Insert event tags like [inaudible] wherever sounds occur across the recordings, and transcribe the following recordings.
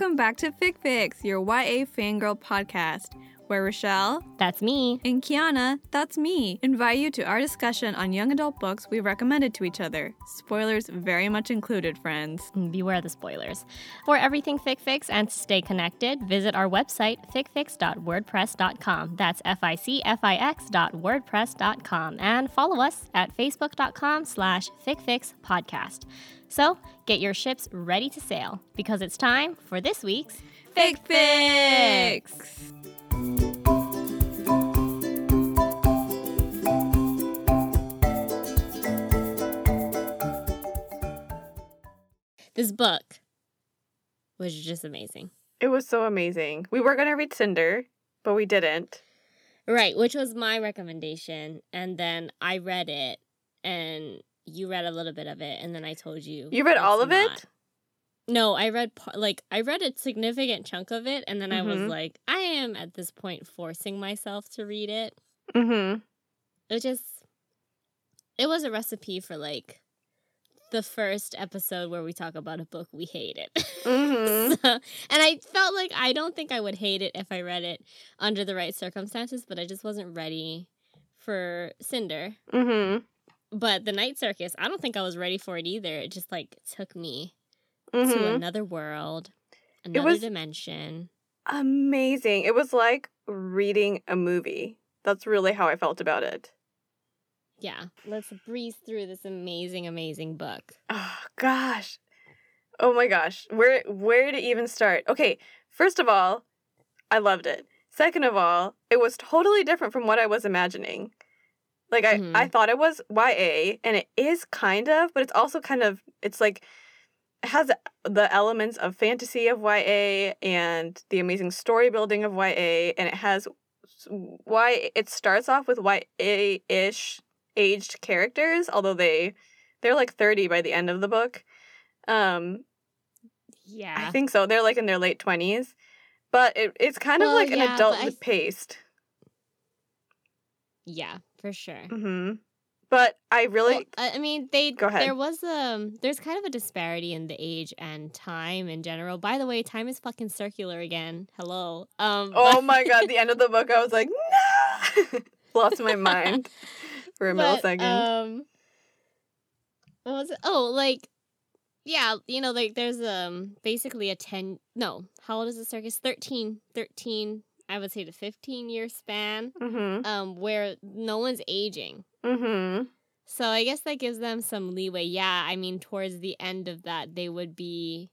Welcome back to Fic Fix, your YA fangirl podcast, where Rochelle That's me. and Kiana, that's me, invite you to our discussion on young adult books we've recommended to each other. Spoilers very much included, friends. Beware the spoilers. For everything Fic Fix and to stay connected, visit our website, ficfix.wordpress.com. That's F-I-C-F-I-X dot wordpress.com. And follow us at facebook.com slash ficfixpodcast. So get your ships ready to sail because it's time for this week's Fic Fix! This book was just amazing. It was so amazing. We were going to read Cinder, but we didn't. Right, which was my recommendation. And then I read it and you read a little bit of it and then I told you. You read all of not. it? No, I read like I read a significant chunk of it and then I was Mhm. like I am at this point forcing myself to read it. Mm-hmm. It just it was a recipe for like the first episode where we talk about a book we hated. Mhm. [laughs] So- and I felt like I don't think I would hate it if I read it under the right circumstances, but I just wasn't ready for Cinder. Mm-hmm. But the Night Circus, I don't think I was ready for it either. It just like took me to Mm-hmm. another world, another dimension. Amazing. It was like reading a movie. That's really how I felt about it. Yeah, let's breeze through this amazing, amazing book. Oh gosh. Oh my gosh. Where where to even start? Okay, first of all, I loved it. Second of all, it was totally different from what I was imagining. Like I, Mhm. I thought it was YA, and it is kind of, but it's also kind of it's like it has the elements of fantasy of YA and the amazing story building of YA, and it has why it starts off with YA ish aged characters, although they they're like 30 by the end of the book. Um, Yeah. I think so. They're like in their late 20s. But it, it's kind Well, of like yeah, an adult th- paced. yeah, for sure. hmm But I really Well, I I mean, they Go ahead. there was um there's kind of a disparity in the age and time in general. By the way, time is fucking circular again. Hello. Um [laughs] Oh but- my god, the end of the book I was like, "No!" [laughs] Lost my [laughs] mind for a but, millisecond. Um what was it? Oh, like yeah, you know, like there's um basically a 10 no, how old is the circus? 13 13 I would say the 15 year span mhm. um where no one's aging. Mhm. So I guess that gives them some leeway. Yeah, I mean, towards the end of that, they would be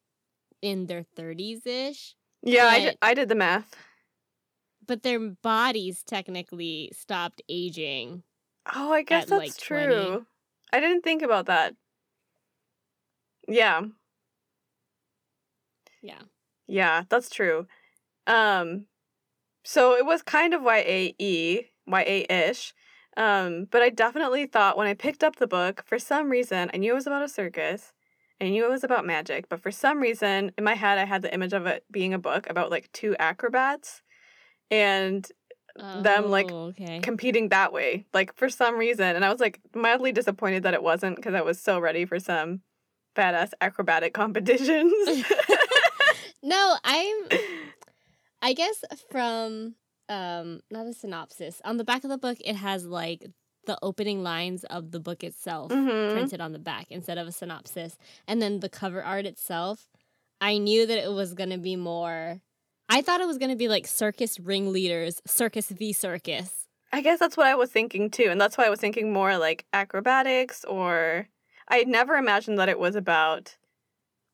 in their 30s ish, Yeah, I did, I did the math. but their bodies technically stopped aging. Oh, I guess that's like, true. 20. I didn't think about that. Yeah. Yeah. Yeah, that's true. Um, so it was kind of YAE, YA-ish. Um, but I definitely thought when I picked up the book, for some reason, I knew it was about a circus. I knew it was about magic, but for some reason, in my head, I had the image of it being a book about like two acrobats and them, like, Oh, okay. competing that way, like for some reason. And I was like mildly disappointed that it wasn't because I was so ready for some badass acrobatic [laughs] competitions. [laughs] no, I'm. I guess from um not a synopsis on the back of the book, it has like the opening lines of the book itself Mhm. printed on the back instead of a synopsis, and then the cover art itself. I knew that it was gonna be more. I thought it was gonna be like circus ringleaders, circus v circus. I guess that's what I was thinking too. And that's why I was thinking more like acrobatics or I never imagined that it was about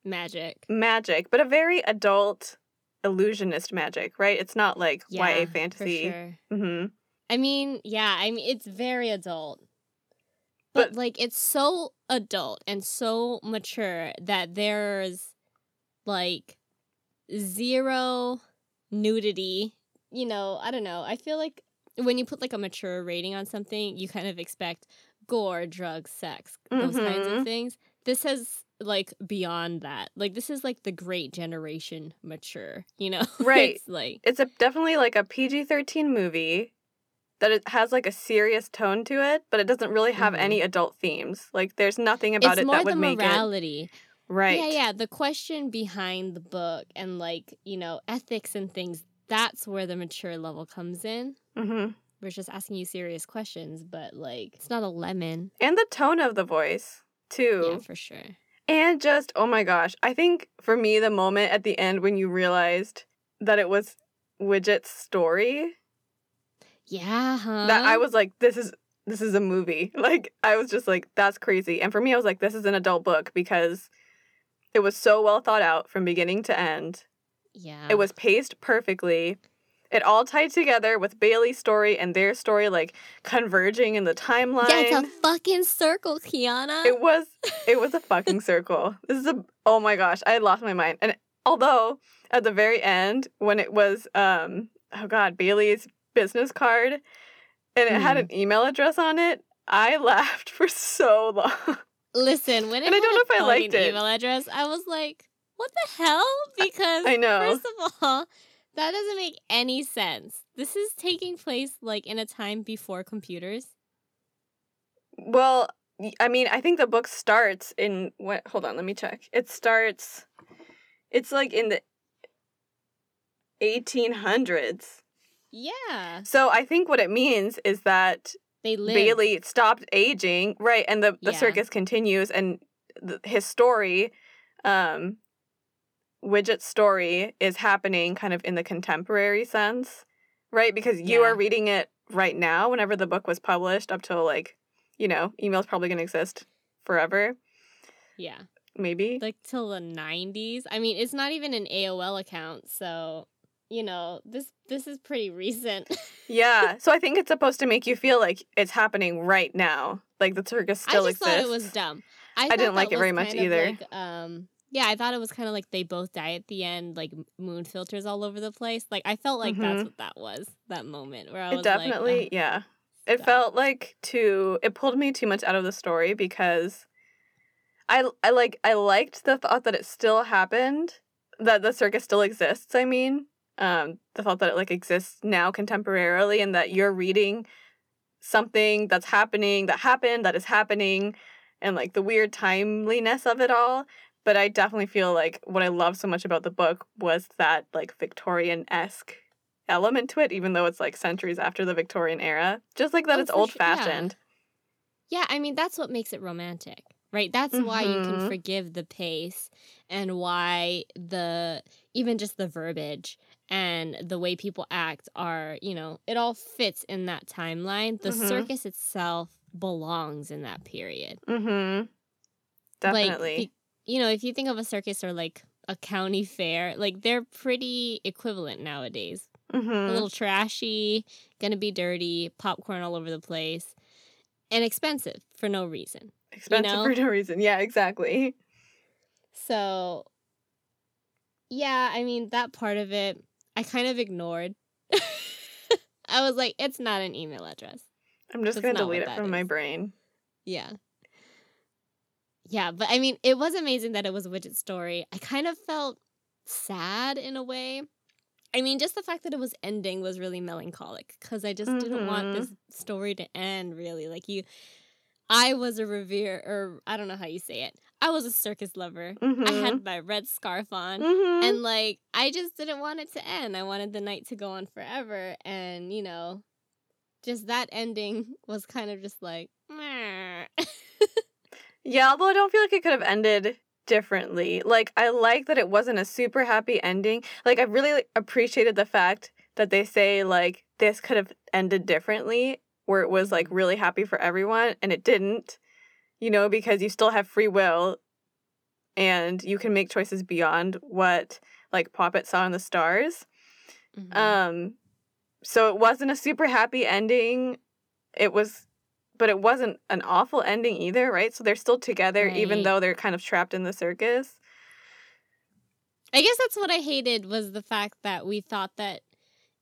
Magic. magic, but a very adult illusionist magic, right? It's not like Yeah, YA fantasy. sure. hmm I mean, yeah, I mean it's very adult. But, But- like it's so adult and so mature that there's like zero nudity. You know, I don't know. I feel like when you put like a mature rating on something, you kind of expect gore, drugs, sex, those kinds of Mhm. things. This has like beyond that. Like this is like the great generation mature, you know? [laughs] Right. it's like It's a definitely like a PG 13 movie that it has like a serious tone to it, but it doesn't really have Mhm. any adult themes. Like there's nothing about it's it that would make it morality. Right. Yeah, yeah. The question behind the book and like, you know, ethics and things, that's where the mature level comes in. Mm-hmm. We're just asking you serious questions, but like it's not a lemon. And the tone of the voice, too. Yeah, for sure. And just, oh my gosh. I think for me, the moment at the end when you realized that it was Widget's story, Yeah, huh? that I was like, this is this is a movie. [laughs] Like I was just like, that's crazy. And for me, I was like, this is an adult book because it was so well thought out from beginning to end. Yeah. It was paced perfectly. It all tied together with Bailey's story and their story like converging in the timeline. Yeah, it's a fucking circle, Kiana. It was it was a [laughs] fucking circle. This is a oh my gosh, I lost my mind. And although at the very end when it was um oh god, Bailey's business card and it had Mhm. an email address on it, I [laughs] laughed for so long. Listen, when it And I don't know if I liked it. email address, I was like, what the hell? Because I know. first of all, that doesn't make any sense. This is taking place like in a time before computers. Well, I mean, I think the book starts in what hold on, let me check. It starts it's like in the 1800s. Yeah. So I think what it means is that They live. Bailey stopped aging, right? And the, the Yeah. circus continues, and th- his story, um, Widget's story, is happening kind of in the contemporary sense, right? Because you Yeah. are reading it right now, whenever the book was published, up till like, you know, email's probably going to exist forever, Yeah. maybe. Like till the 90s. I mean, it's not even an AOL account, so you know, this this is pretty recent. [laughs] yeah. So I think it's supposed to make you feel like it's happening right now. Like the circus still I just exists. thought it was dumb. I, didn't like it very much either. Like, um, yeah, I thought it was kind of like they both die at the end, like moon filters all over the place. Like I felt like that's Mhm. what that was. That moment where I It definitely, like, yeah. It stop." felt like too. It pulled me too much out of the story because I I like I liked the thought that it still happened, that the circus still exists. I mean, um, the thought that it like exists now contemporarily, and that you're reading something that's happening that happened that is happening, and like the weird timeliness of it all. But I definitely feel like what I love so much about the book was that like Victorian esque element to it, even though it's like centuries after the Victorian era. Just like that Oh, it's for sure, old yeah. fashioned. Yeah, I mean that's what makes it romantic, right? That's why you can Mhm. forgive the pace and why the even just the verbiage and the way people act are, you know, it all fits in that timeline. The Mhm. circus itself belongs in that period. Mm-hmm. Definitely. be- you know, if you think of a circus or like a county fair, like they're pretty equivalent nowadays. mm-hmm. A little trashy, gonna be dirty, popcorn all over the place, and expensive for no reason. Expensive know? for no reason. Yeah, exactly. So, yeah, I mean, that part of it, I kind of ignored. [laughs] I was like, it's not an email address. I'm just gonna delete it from my brain. Yeah. Yeah, but I mean, it was amazing that it was a widget story. I kind of felt sad in a way. I mean, just the fact that it was ending was really melancholic because I just didn't want Mhm. this story to end, really. Like, you, I was a revere, or I don't know how you say it. I was a circus lover. I Mm-hmm. had my red scarf on. mm-hmm. And like, I just didn't want it to end. I wanted the night to go on forever. And, you know, just that ending was kind of just like. [laughs] Yeah, although I don't feel like it could have ended differently. Like I like that it wasn't a super happy ending. Like I really like, appreciated the fact that they say like this could have ended differently where it was like really happy for everyone and it didn't. You know, because you still have free will and you can make choices beyond what like Poppet saw in the stars. Mhm. Um so it wasn't a super happy ending. It was but it wasn't an awful ending either, right? So they're still together even though they're kind of trapped in the circus. I guess that's what I hated was the fact that we thought that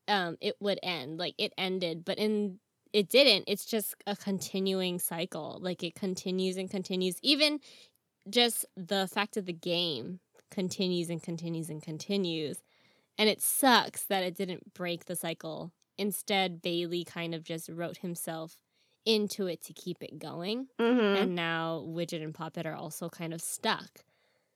um it would end. Like it ended, but in it didn't. It's just a continuing cycle. Like it continues and continues. Even just the fact of the game continues and continues and continues. And it sucks that it didn't break the cycle. Instead, Bailey kind of just wrote himself into it to keep it going. Mhm. And now Widget and Poppet are also kind of stuck.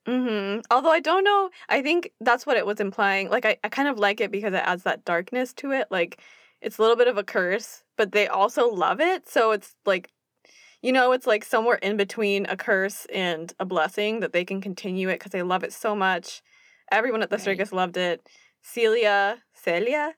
Mm-hmm. Although I don't know, I think that's what it was implying. Like I, I kind of like it because it adds that darkness to it. Like it's a little bit of a curse, but they also love it. So it's like you know, it's like somewhere in between a curse and a blessing that they can continue it because they love it so much. Everyone at the Right. circus loved it. Celia, Celia,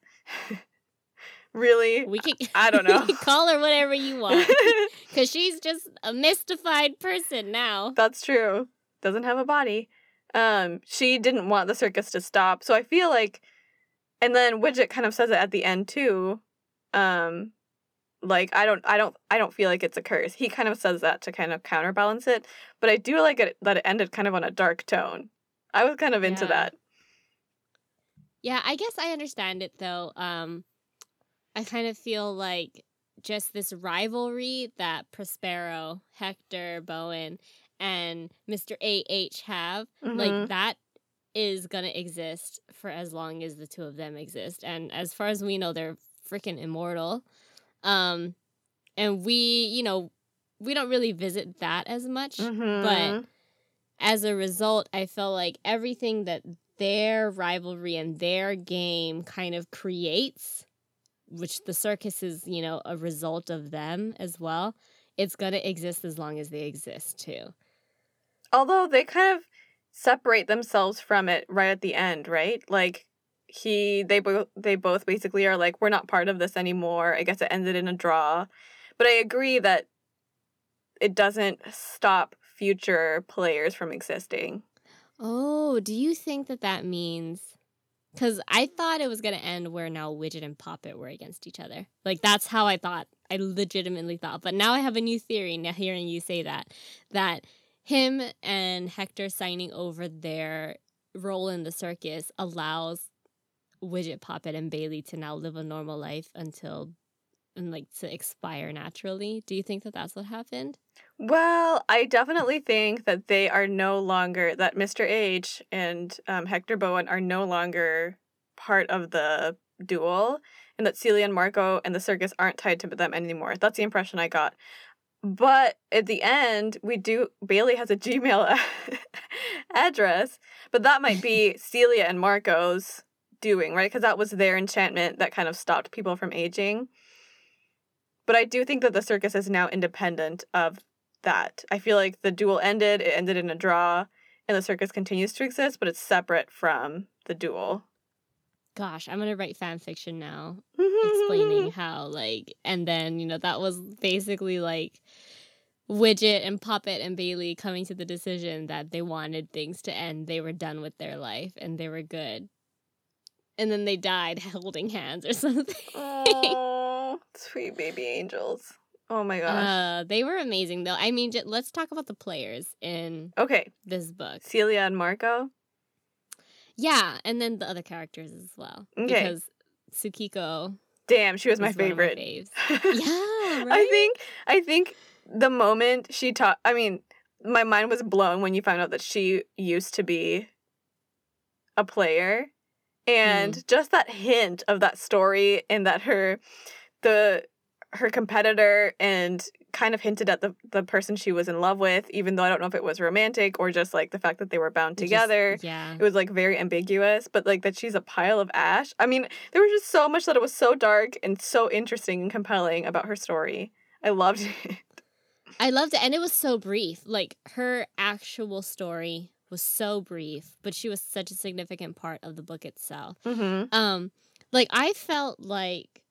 [laughs] really? We can I don't [laughs] know. call her whatever you want. [laughs] Because she's just a mystified person now. That's true. Doesn't have a body. Um, she didn't want the circus to stop. So I feel like and then Widget kind of says it at the end too. Um like I don't I don't I don't feel like it's a curse. He kind of says that to kind of counterbalance it, but I do like it that it ended kind of on a dark tone. I was kind of into Yeah. that. Yeah, I guess I understand it though. Um, I kind of feel like just this rivalry that Prospero, Hector, Bowen, and Mr. AH have, Mhm. like that is gonna exist for as long as the two of them exist. And as far as we know, they're freaking immortal. Um, and we, you know, we don't really visit that as much Mhm. as a result, I felt like everything that their rivalry and their game kind of creates, which the circus is, you know, a result of them as well, it's going to exist as long as they exist too. although they kind of separate themselves from it right at the end, right? Like he they both they both basically are like we're not part of this anymore. I guess it ended in a draw. But I agree that it doesn't stop future players from existing. Oh, do you think that that means? Because I thought it was going to end where now Widget and Poppet were against each other. Like, that's how I thought. I legitimately thought. But now I have a new theory now hearing you say that. That him and Hector signing over their role in the circus allows Widget, Poppet, and Bailey to now live a normal life until, and like to expire naturally. Do you think that that's what happened? Well, I definitely think that they are no longer that Mr. H and um, Hector Bowen are no longer part of the duel, and that Celia and Marco and the circus aren't tied to them anymore. That's the impression I got. But at the end, we do Bailey has a Gmail [laughs] address, but that might be [laughs] Celia and Marco's doing, right? Because that was their enchantment that kind of stopped people from aging. But I do think that the circus is now independent of that. I feel like the duel ended, it ended in a draw, and the circus continues to exist, but it's separate from the duel. Gosh, I'm gonna write fan fiction now explaining [laughs] how like and then you know that was basically like widget and Poppet and bailey coming to the decision that they wanted things to end they were done with their life and they were good and then they died [laughs] holding hands or [laughs] something oh, sweet baby angels. Oh my gosh. uh, they were amazing though i mean j- let's talk about the players in okay, this book Celia and Marco. yeah and then the other characters as well Okay. because tsukiko Damn, she was my is one favorite. [laughs] yeah right? I think I think the moment she taught I mean, my mind was blown when you found out that she used to be a player. And Mm. just that hint of that story and that her the her competitor and kind of hinted at the the person she was in love with, even though I don't know if it was romantic or just like the fact that they were bound It just- together. yeah It was like very ambiguous, but like that she's a pile of ash. I mean, there was just so much that it was so dark and so interesting and compelling about her story. I loved it. [laughs] I loved it, and it was so brief. Like her actual story was so brief, but she was such a significant part of the book itself. Mm-hmm. Um, like I felt like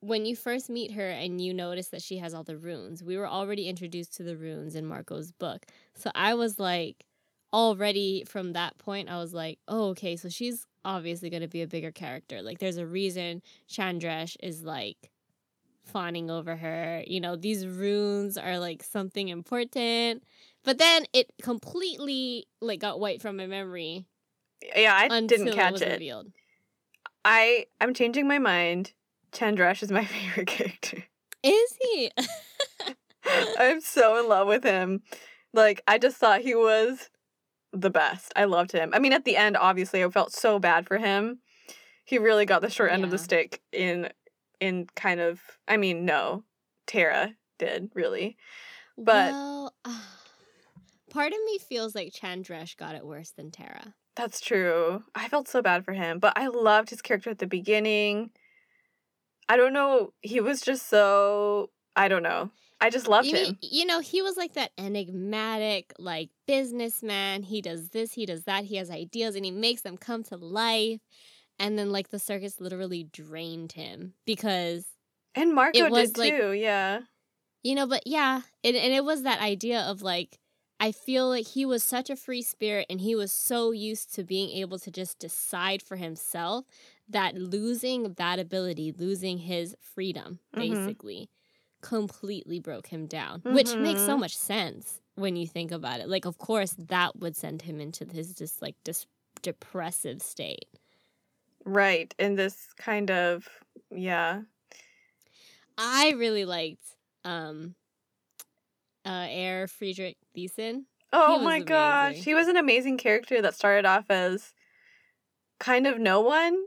when you first meet her and you notice that she has all the runes, we were already introduced to the runes in Marco's book. So I was like, already from that point, I was like, oh, okay, so she's obviously going to be a bigger character. Like, there's a reason Chandresh is like fawning over her. You know, these runes are like something important. But then it completely like got wiped from my memory Yeah, I didn't catch it. revealed. I I'm changing my mind. Chandresh is my [laughs] favorite character. Is he? [laughs] I'm so in love with him. Like I just thought he was the best. I loved him. I mean, at the end, obviously, I felt so bad for him. He really got the short end of the stick in in kind of. I mean, no, Tara did really. But- well, [sighs] Part of me feels like Chandresh got it worse than Tara. That's true. I felt so bad for him, but I loved his character at the beginning. I don't know. He was just so. I don't know. I just loved you, him. mean- you know, he was like that enigmatic, like businessman. He does this, he does that. He has ideas and he makes them come to life. And then, like, the circus literally drained him because, And Marco was, did like- too. Yeah. you know, but yeah, it, and it was that idea of like, I feel like he was such a free spirit and he was so used to being able to just decide for himself that losing that ability, losing his freedom, Mhm. basically, completely broke him down, which makes so Mhm. much sense when you think about it. Like, of course, that would send him into his just like dis- depressive state. Right. In this kind of. Yeah. I really liked um uh Herr Friedrick Thiessen. Oh my gosh. He was an amazing character that started off as kind of no one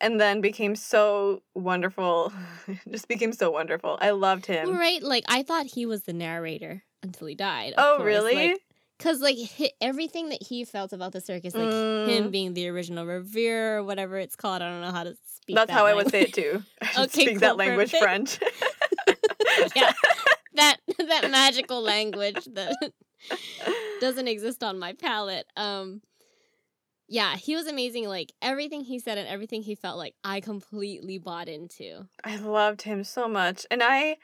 and then became so wonderful. [laughs] just became so wonderful. I loved him. Right? Like I thought he was the narrator until he died. Oh, course. really? Like, Cause like hi everything that he felt about the circus, like Mm. him being the original Revere or whatever it's called, I don't know how to speak. That's that how I would say it too. [laughs] [laughs] I Okay, speak that language perfect. French. [laughs] yeah, that that magical language that doesn't exist on my palette. Um, yeah, he was amazing. Like everything he said and everything he felt, like I completely bought into. I loved him so much. And I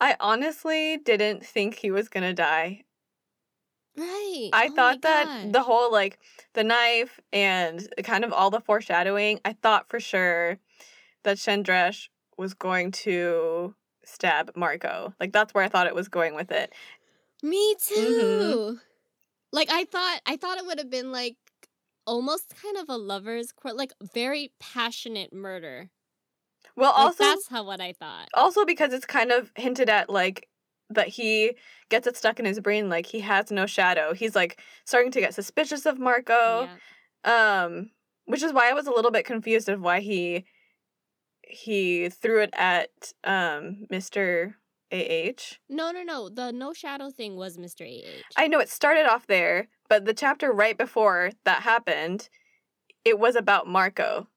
I honestly didn't think he was going to die. Right. I Oh thought that the whole like the knife and kind of all the foreshadowing, I thought for sure that Chandresh was going to stab Marco. Like that's where I thought it was going with it. Me Mm-hmm. too. Like I thought I thought it would have been like almost kind of a lover's court, like very passionate murder. Well, Like, also that's how what I thought. also because it's kind of hinted at like that he gets it stuck in his brain like he has no shadow. He's like starting to get suspicious of Marco. Yeah. Um which is why I was a little bit confused of why he he threw it at um Mr. AH. No, no, no. The no shadow thing was Mr. AH. I know it started off there, but the chapter right before that happened, it was about Marco.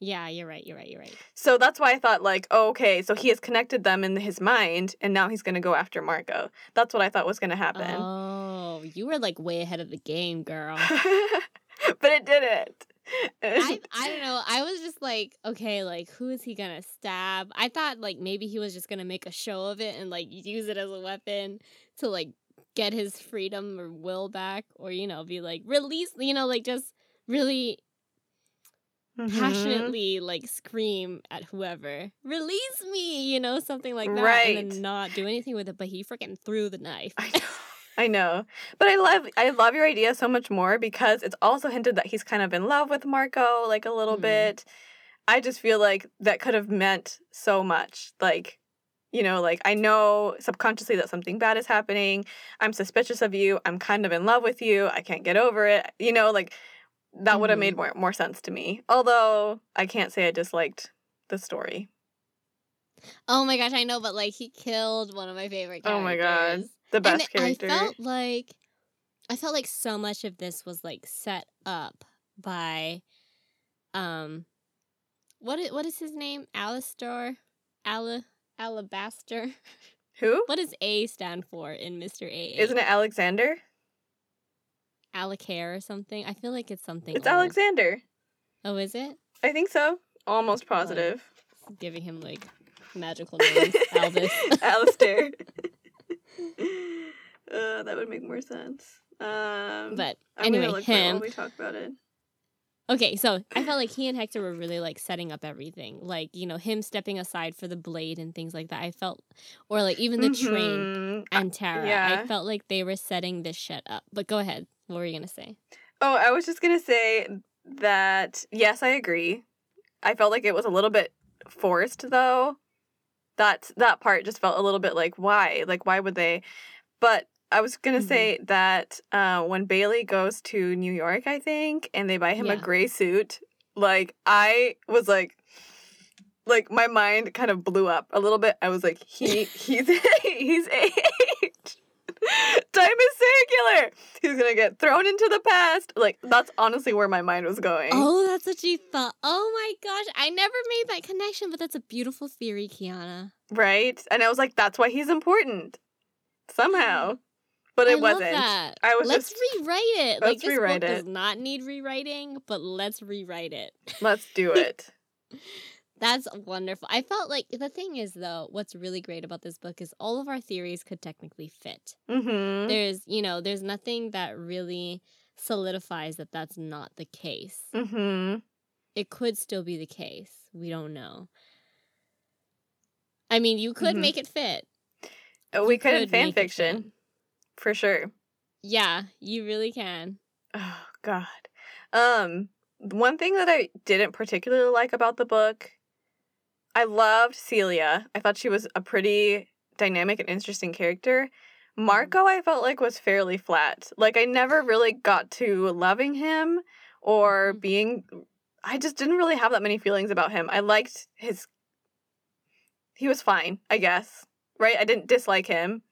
Yeah, you're right. You're right. You're right. So that's why I thought like, oh, okay, so he has connected them in his mind and now he's going to go after Marco. That's what I thought was going to happen. Oh, you were like way ahead of the game, girl. [laughs] but it didn't. I [laughs] I don't know. I was just like, okay, like who is he gonna stab? I thought like maybe he was just gonna make a show of it and like use it as a weapon to like get his freedom or will back, or you know, be like release, you know, like just really Mhm. passionately like scream at whoever, release me, you know, something like that, and then not do anything with it. But he freaking threw the knife. I know. [laughs] I know. But I love I love your idea so much more because it's also hinted that he's kind of in love with Marco like a little Mhm. bit. I just feel like that could have meant so much. Like you know, like I know subconsciously that something bad is happening. I'm suspicious of you. I'm kind of in love with you. I can't get over it. You know, like that would have made more more sense to me. Although I can't say I disliked the story. oh my gosh, I know, but like he killed one of my favorite characters. Oh my god. The best and character. I felt like I felt like so much of this was like set up by um what is, what is his name? Alistair? Ala Alabaster? Who? What does A stand for in Mr. A? Isn't it Alexander? Alacare or something? I feel like it's something. It's old. Alexander. Oh, is it? I think so. Almost positive. Giving him like magical names. [laughs] Albus. [laughs] Alistair. [laughs] uh, that would make more sense. Um, But I'm anyway, look him. we talk about it. Okay, so I felt like he and Hector were really like setting up everything. Like, you know, him stepping aside for the blade and things like that. I felt or like even the train Mhm. and Tara. yeah. I felt like they were setting this shit up. But go ahead. What were you gonna say? Oh, I was just gonna say that yes, I agree. I felt like it was a little bit forced though. That that part just felt a little bit like why? Like why would they? But I was gonna Mhm. say that uh, when Bailey goes to New York, I think, and they buy him a gray suit, like I was like, like my mind kind of blew up a little bit. I was like, he he's [laughs] he's eight. [laughs] Time is circular. He's gonna get thrown into the past. Like that's honestly where my mind was going. Oh, that's what you thought. Oh my gosh, I never made that connection, but that's a beautiful theory, Kiana. Right? And I was like, that's why he's important. Somehow. But it I wasn't. that. I was let's just rewrite it. let's this rewrite book it. does not need rewriting, but let's rewrite it. let's do [laughs] it. That's wonderful. I felt like the thing is though, what's really great about this book is all of our theories could technically fit. Mm-hmm. There's, you know, there's nothing that really solidifies that that's not the case. Mm-hmm. It could still be the case. We don't know. I mean, you could Mhm. make it fit. We You could in fan fiction. For sure. Yeah, you really can. Oh God. Um, one thing that I didn't particularly like about the book, I loved Celia. I thought she was a pretty dynamic and interesting character. Marco, I felt like was fairly flat. Like I never really got to loving him or Mhm. being. I just didn't really have that many feelings about him. I liked his. He was fine, I guess. Right? I didn't dislike him.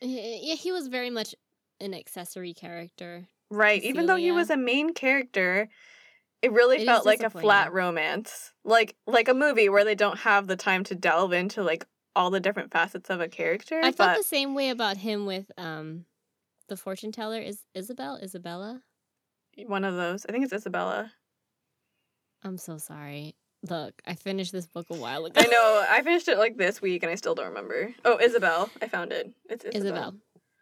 Yeah, he was very much an accessory character. Right. Even though he was a main character, it really It felt like a flat romance. Like like a movie where they don't have the time to delve into like all the different facets of a character. I felt the same way about him with um the fortune teller is Isobel, Isabella. one of those. I think it's Isabella. I'm so sorry. Look, I finished this book a while ago. I know. I finished it like this week and I still don't remember. Oh, Isobel. I found it. It's Isobel. Isobel.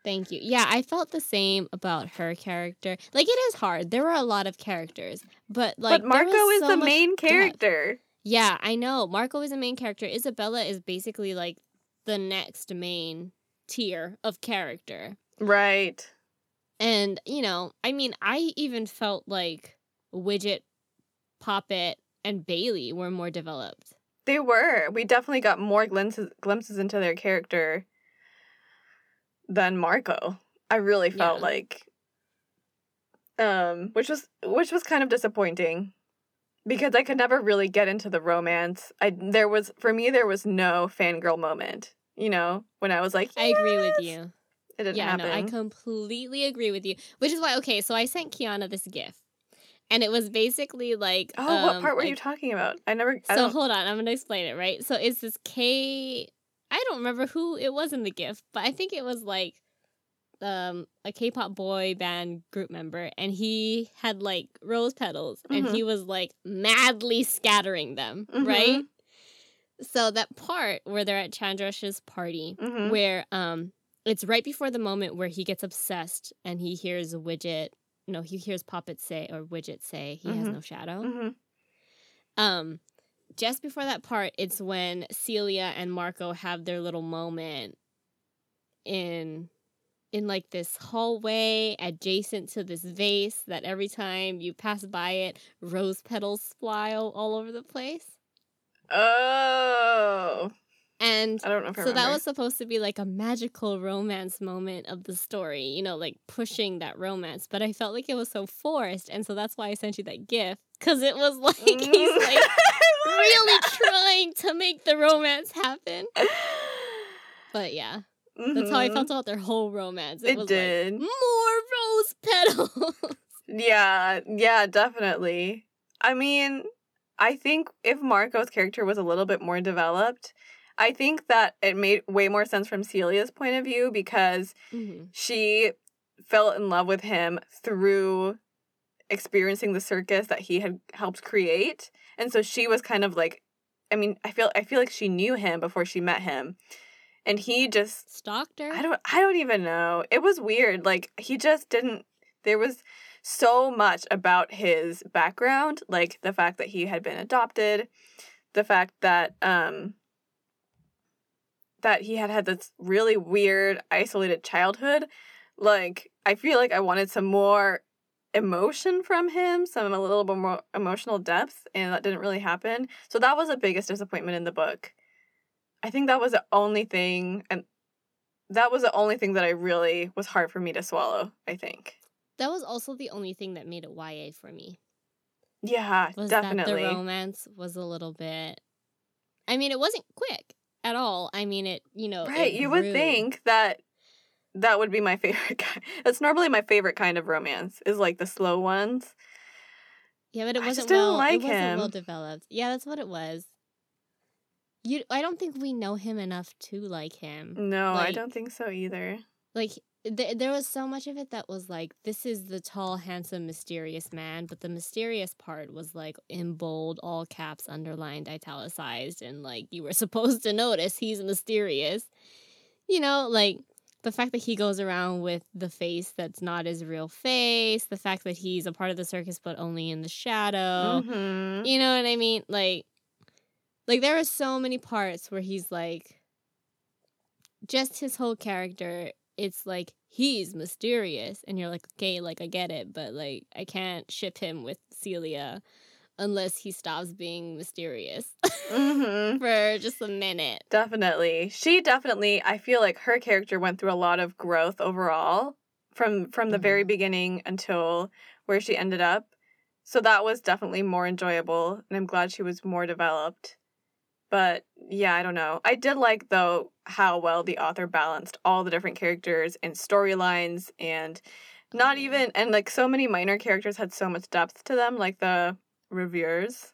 Thank you. Yeah, I felt the same about her character. Like it is hard. There were a lot of characters, but like but Marco is so the much main character. Yeah, I know. Marco is the main character. Isabella is basically like the next main tier of character. Right. And, you know, I mean, I even felt like Widget, Poppet, and Bailey were more developed. They were. We definitely got more glimpses glimpses into their character than Marco. I really felt Yeah. like um which was which was kind of disappointing because I could never really get into the romance. I there was for me there was no fangirl moment, you know, when I was like I agree with you. It didn't yeah, happen. no, I completely agree with you. Which is why, okay, so I sent Kiana this GIF. And it was basically like. oh, what um, part were you talking about? I never I So hold on, I'm gonna explain it, right? So it's this K I don't remember who it was in the GIF, but I think it was like um a K-pop boy band group member and he had like rose petals and Mhm. he was like madly scattering them, right? Mhm. So that part where they're at Chandresh's party Mhm. where um it's right before the moment where he gets obsessed and he hears Widget no, he hears Poppet say or Widget say he has Mhm. no shadow. Mhm. Um, just before that part, it's when Celia and Marco have their little moment in in like this hallway adjacent to this vase that every time you pass by it, rose petals fly all, over the place. Oh. And I don't know so that was supposed to be like a magical romance moment of the story, you know, like pushing that romance. But I felt like it was so forced, and so that's why I sent you that GIF because it was like [laughs] he's like [laughs] really [laughs] trying to make the romance happen. But yeah, that's how I Mhm. felt about their whole romance. It, It was did. like more rose petals. [laughs] Yeah, yeah, definitely. I mean, I think if Marco's character was a little bit more developed, I think that it made way more sense from Celia's point of view because Mhm. she fell in love with him through experiencing the circus that he had helped create. And so she was kind of like I mean, I feel I feel like she knew him before she met him. And he just Stalked her. I don't I don't even know. It was weird. Like he just didn't there was so much about his background, like the fact that he had been adopted, the fact that um that he had had this really weird isolated childhood. Like I feel like I wanted some more emotion from him, some a little bit more emotional depth, and that didn't really happen. So that was the biggest disappointment in the book. I think that was the only thing and that was the only thing that I really was hard for me to swallow, I think. that was also the only thing that made it YA for me. Yeah, was definitely. that the romance was a little bit I mean, it wasn't quick at all. I mean, it, you know, right, you would think that that would be my [laughs] favorite kind. That's normally my favorite kind of romance is like the slow ones. Yeah, but it wasn't well. like it wasn't well developed. Yeah, that's what it was. You, I don't think we know him enough to like him. No, I don't think so either. Like th- there was so much of it that was like, this is the tall, handsome, mysterious man, but the mysterious part was like in bold, all caps, underlined, italicized, and like you were [laughs] supposed to notice he's mysterious. You know, like the fact that he goes around with the face that's not his real face, the fact that he's a part of the circus but only in the shadow. Mhm. You know what I mean? Like like there are so many parts where he's like just his whole character, it's like he's mysterious and you're like, okay, like I get it, but like I can't ship him with Celia unless he stops being mysterious Mhm. [laughs] for just a minute. Definitely. She definitely I feel like her character went through a lot of growth overall from from the very beginning until where she ended up. So that was definitely more enjoyable and I'm glad she was more developed. But yeah, I don't know. I did like though how well the author balanced all the different characters and storylines and not even and like so many minor characters had so much depth to them like the reviewers.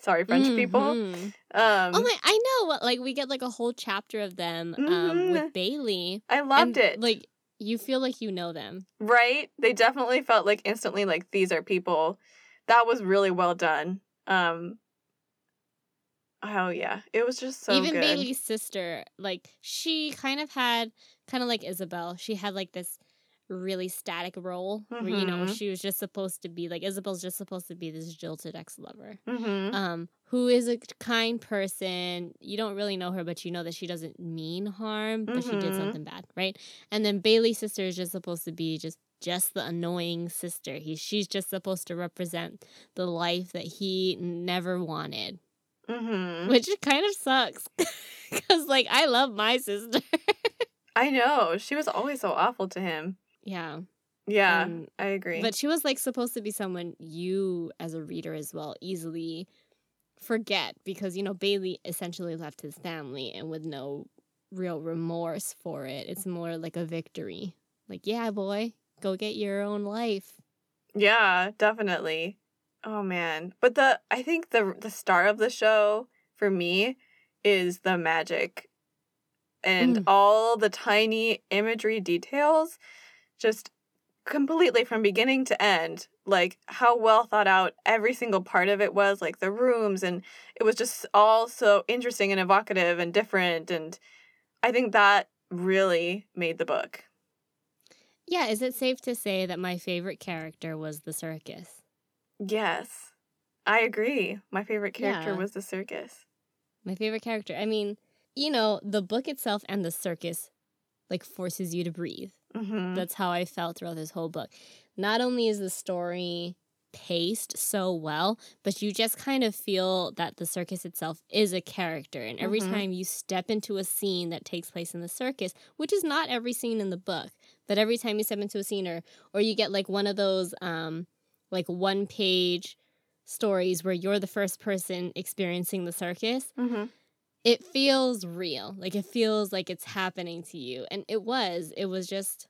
Sorry, French people. Mhm. Um Oh my, I know. Like we get like a whole chapter of them um, Mhm. with Bailey. I loved and, it. Like you feel like you know them. right? They definitely felt like instantly like these are people. That was really well done. Um Oh yeah, it was just so Even good. Bailey's sister, like she kind of had kind of like Isobel. She had like this really static role where you know Mhm. she was just supposed to be like Isobel's just supposed to be this jilted ex-lover. Mhm. Um who is a kind person. You don't really know her but you know that she doesn't mean harm, but she did Mhm. something bad, right? And then Bailey's sister is just supposed to be just just the annoying sister. He she's just supposed to represent the life that he never wanted Mhm. which kind of sucks [laughs] because like i love my sister [laughs] I know. She was always so awful to him. Yeah Yeah, and- I agree. but she was like supposed to be someone you as a reader as well easily forget because you know bailey essentially left his family and with no real remorse for it it's more like a victory like yeah boy go get your own life yeah, definitely. Oh man. But the I think the the star of the show for me is the magic and Mm. all the tiny imagery details just completely from beginning to end like how well thought out every single part of it was like the rooms and it was just all so interesting and evocative and different and i think that really made the book yeah is it safe to say that my favorite character was the circus yes i agree my favorite character Yeah. was the circus My favorite character. I mean, you know, the book itself and the circus like forces you to breathe. hmm That's how I felt throughout this whole book. Not only is the story paced so well, but you just kind of feel that the circus itself is a character. And every Mhm. time you step into a scene that takes place in the circus, which is not every scene in the book, but every time you step into a scene or or you get like one of those um like one page stories where you're the first person experiencing the circus, hmm it feels real. Like it feels like it's happening to you. And it was. It was just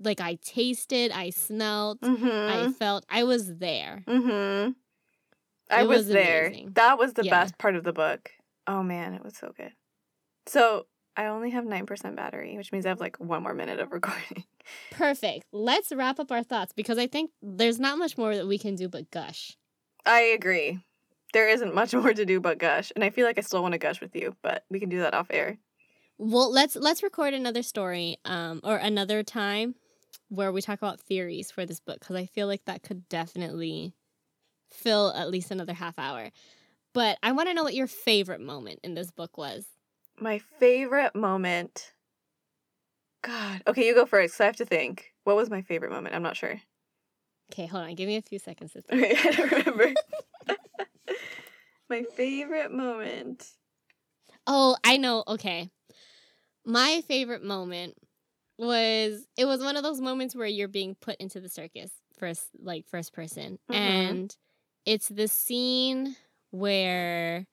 like I tasted, I smelled, hmm I felt I was there. hmm I was, was there. amazing. That was the Yeah. best part of the book. Oh man, it was so good. So I only have nine percent battery, which means I have like one more minute of [laughs] recording. Perfect. Let's wrap up our thoughts because I think there's not much more that we can do but gush. I agree. There isn't much [laughs] more to do but gush, and I feel like I still want to gush with you, but we can do that off air. Well, let's let's record another story um or another time where we talk about theories for this book because I feel like that could definitely fill at least another half hour. But I want to know what your favorite moment in this book was. My favorite moment. God. Okay, you go first. I have to think. What was my favorite moment? I'm not sure. Okay, hold on. Give me a few seconds to think. Okay, [laughs] I don't remember. [laughs] my favorite moment. Oh, I know. Okay. My favorite moment was it was one of those moments where you're being put into the circus first like first person Mhm. and it's the scene where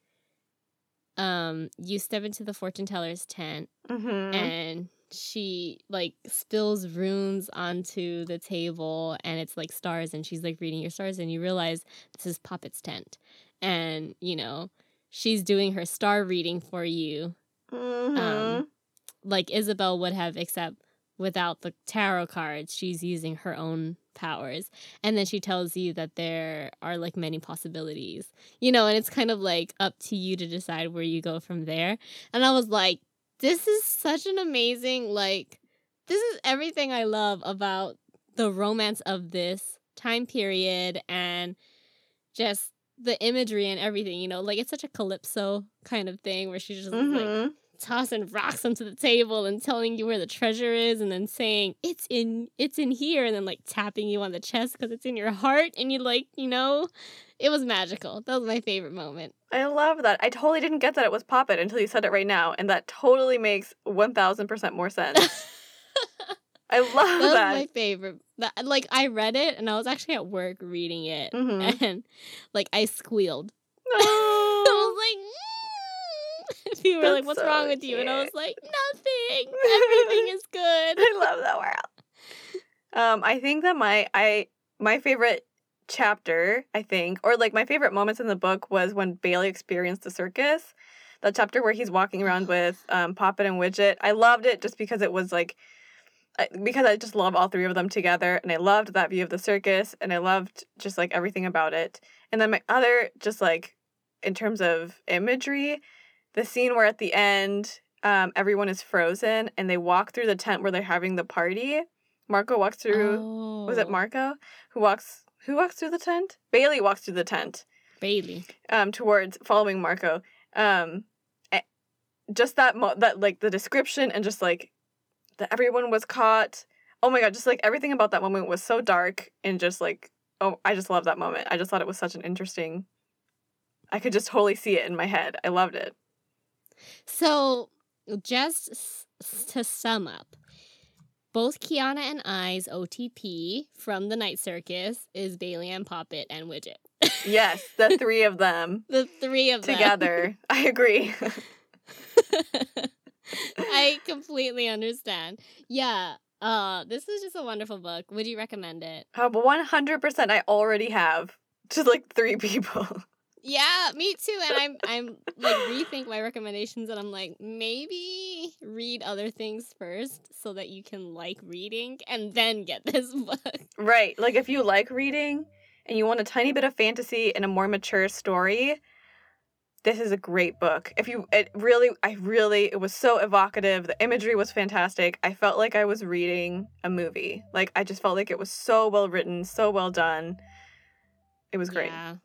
um you step into the fortune teller's tent Mm-hmm. and she like spills runes onto the table and it's like stars and she's like reading your stars and you realize this is Poppet's tent. And, you know, she's doing her star reading for you Mhm. um, like Isobel would have, except without the tarot cards, she's using her own powers. And then she tells you that there are like many possibilities, you know, and it's kind of like up to you to decide where you go from there. And I was like, this is such an amazing, like, this is everything I love about the romance of this time period and just the imagery and everything, you know, like it's such a calypso kind of thing where she's just like Mhm. tossing rocks onto the table and telling you where the treasure is and then saying it's in it's in here and then like tapping you on the chest because it's in your heart and you like you know it was magical that was my favorite moment I love that. I totally didn't get that it was Poppet until you said it right now, and that totally makes 1000% more sense. [laughs] I love that that. my favorite that, like i read it and i was actually at work reading it Mhm. [laughs] and like i squealed [laughs] i was like mm. [laughs] people were like what's so wrong with you and i was like nothing everything is good I love that world. Um, I think that my I my favorite chapter, I think, or like my favorite moments in the book was when Bailey experienced the circus. That chapter where he's walking around [gasps] with um, Poppet and Widget. I loved it just because it was like, I- because I just love all three of them together, and I loved that view of the circus, and I loved just like everything about it. And then my other, just like in terms of imagery, the scene where at the end um, everyone is frozen and they walk through the tent where they're having the party. Marco walks through. Was it Oh, Marco who walks? Who walks through the tent? Bailey walks through the tent bailey um, towards following Marco. Um, eh, just that mo- that like the description and just like that everyone was caught. Oh my god, just like everything about that moment was so dark and just like oh, I just love that moment. I just thought it was such an interesting. I could just totally see it in my head. I loved it. So, just s- to sum up, both Kiana and I's OTP from the Night Circus is Bailey and Poppet and Widget. Yes, the [laughs] three of them The three of them. together. I agree. [laughs] [laughs] I completely understand. Yeah. Uh, this is just a wonderful book. Would you recommend it? Uh, one hundred percent, I already have to like three [laughs] people. Yeah, me too. And I'm I'm like rethink my recommendations and I'm like maybe read other things first so that you can like reading and then get [laughs] this book. right, like if you like reading and you want a tiny bit of fantasy and a more mature story, this is a great book. If you, it really, I really, it was so evocative. The imagery was fantastic. I felt like I was reading a movie. Like I just felt like it was so well written, so well done. It was great. Yeah.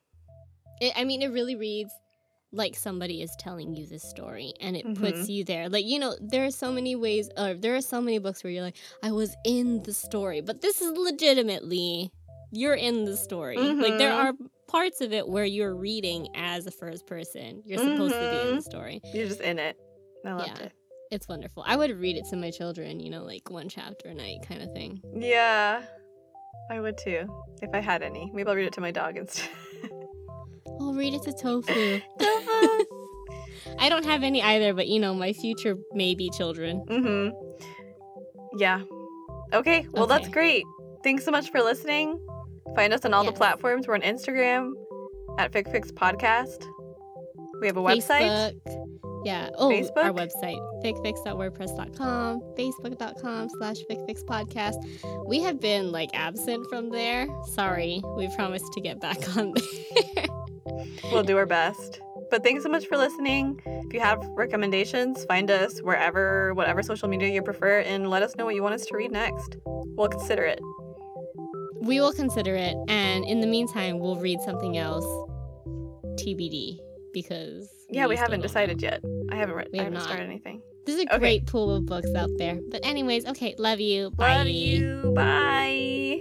It, I mean, it really reads like somebody is telling you this story and it puts you there. Like, you know, there are so many ways, or there are so many books where you're like, I was in the story, but this is legitimately, you're in the story. Like, there Mhm. are parts of it where you're reading as a first person. You're supposed to be in the story. You're just in it. I loved Yeah. it. It's wonderful. I would read it to my children, you know, like one chapter a night kind of thing. Yeah, I would too if I had any. Maybe I'll read it to my dog instead. [laughs] I'll read it to Tofu. [laughs] Tofu. I don't have any either, but you know, my future maybe children. Mm-hmm. Yeah. Okay, well that's great. Thanks so much for listening. Find us on all the platforms. We're on Instagram at FicFix Podcast. We have a website. Facebook. Yeah. Oh, our Facebook? website, ficfix.wordpress.com, facebook.com slash ficfixpodcast. We have been like absent from there. Sorry. We promised to get back [laughs] on there. We'll do our best. But thanks so much for listening. If you have recommendations, find us wherever, whatever social media you prefer, and let us know what you want us to read next. We'll consider it. We will consider it. And in the meantime, we'll read something else TBD because. Yeah, we, still haven't decided know. yet. I haven't read. We I have haven't not. started anything. There's a Okay. great pool of books out there. But, anyways, okay. Love you. Bye. Love you. Bye.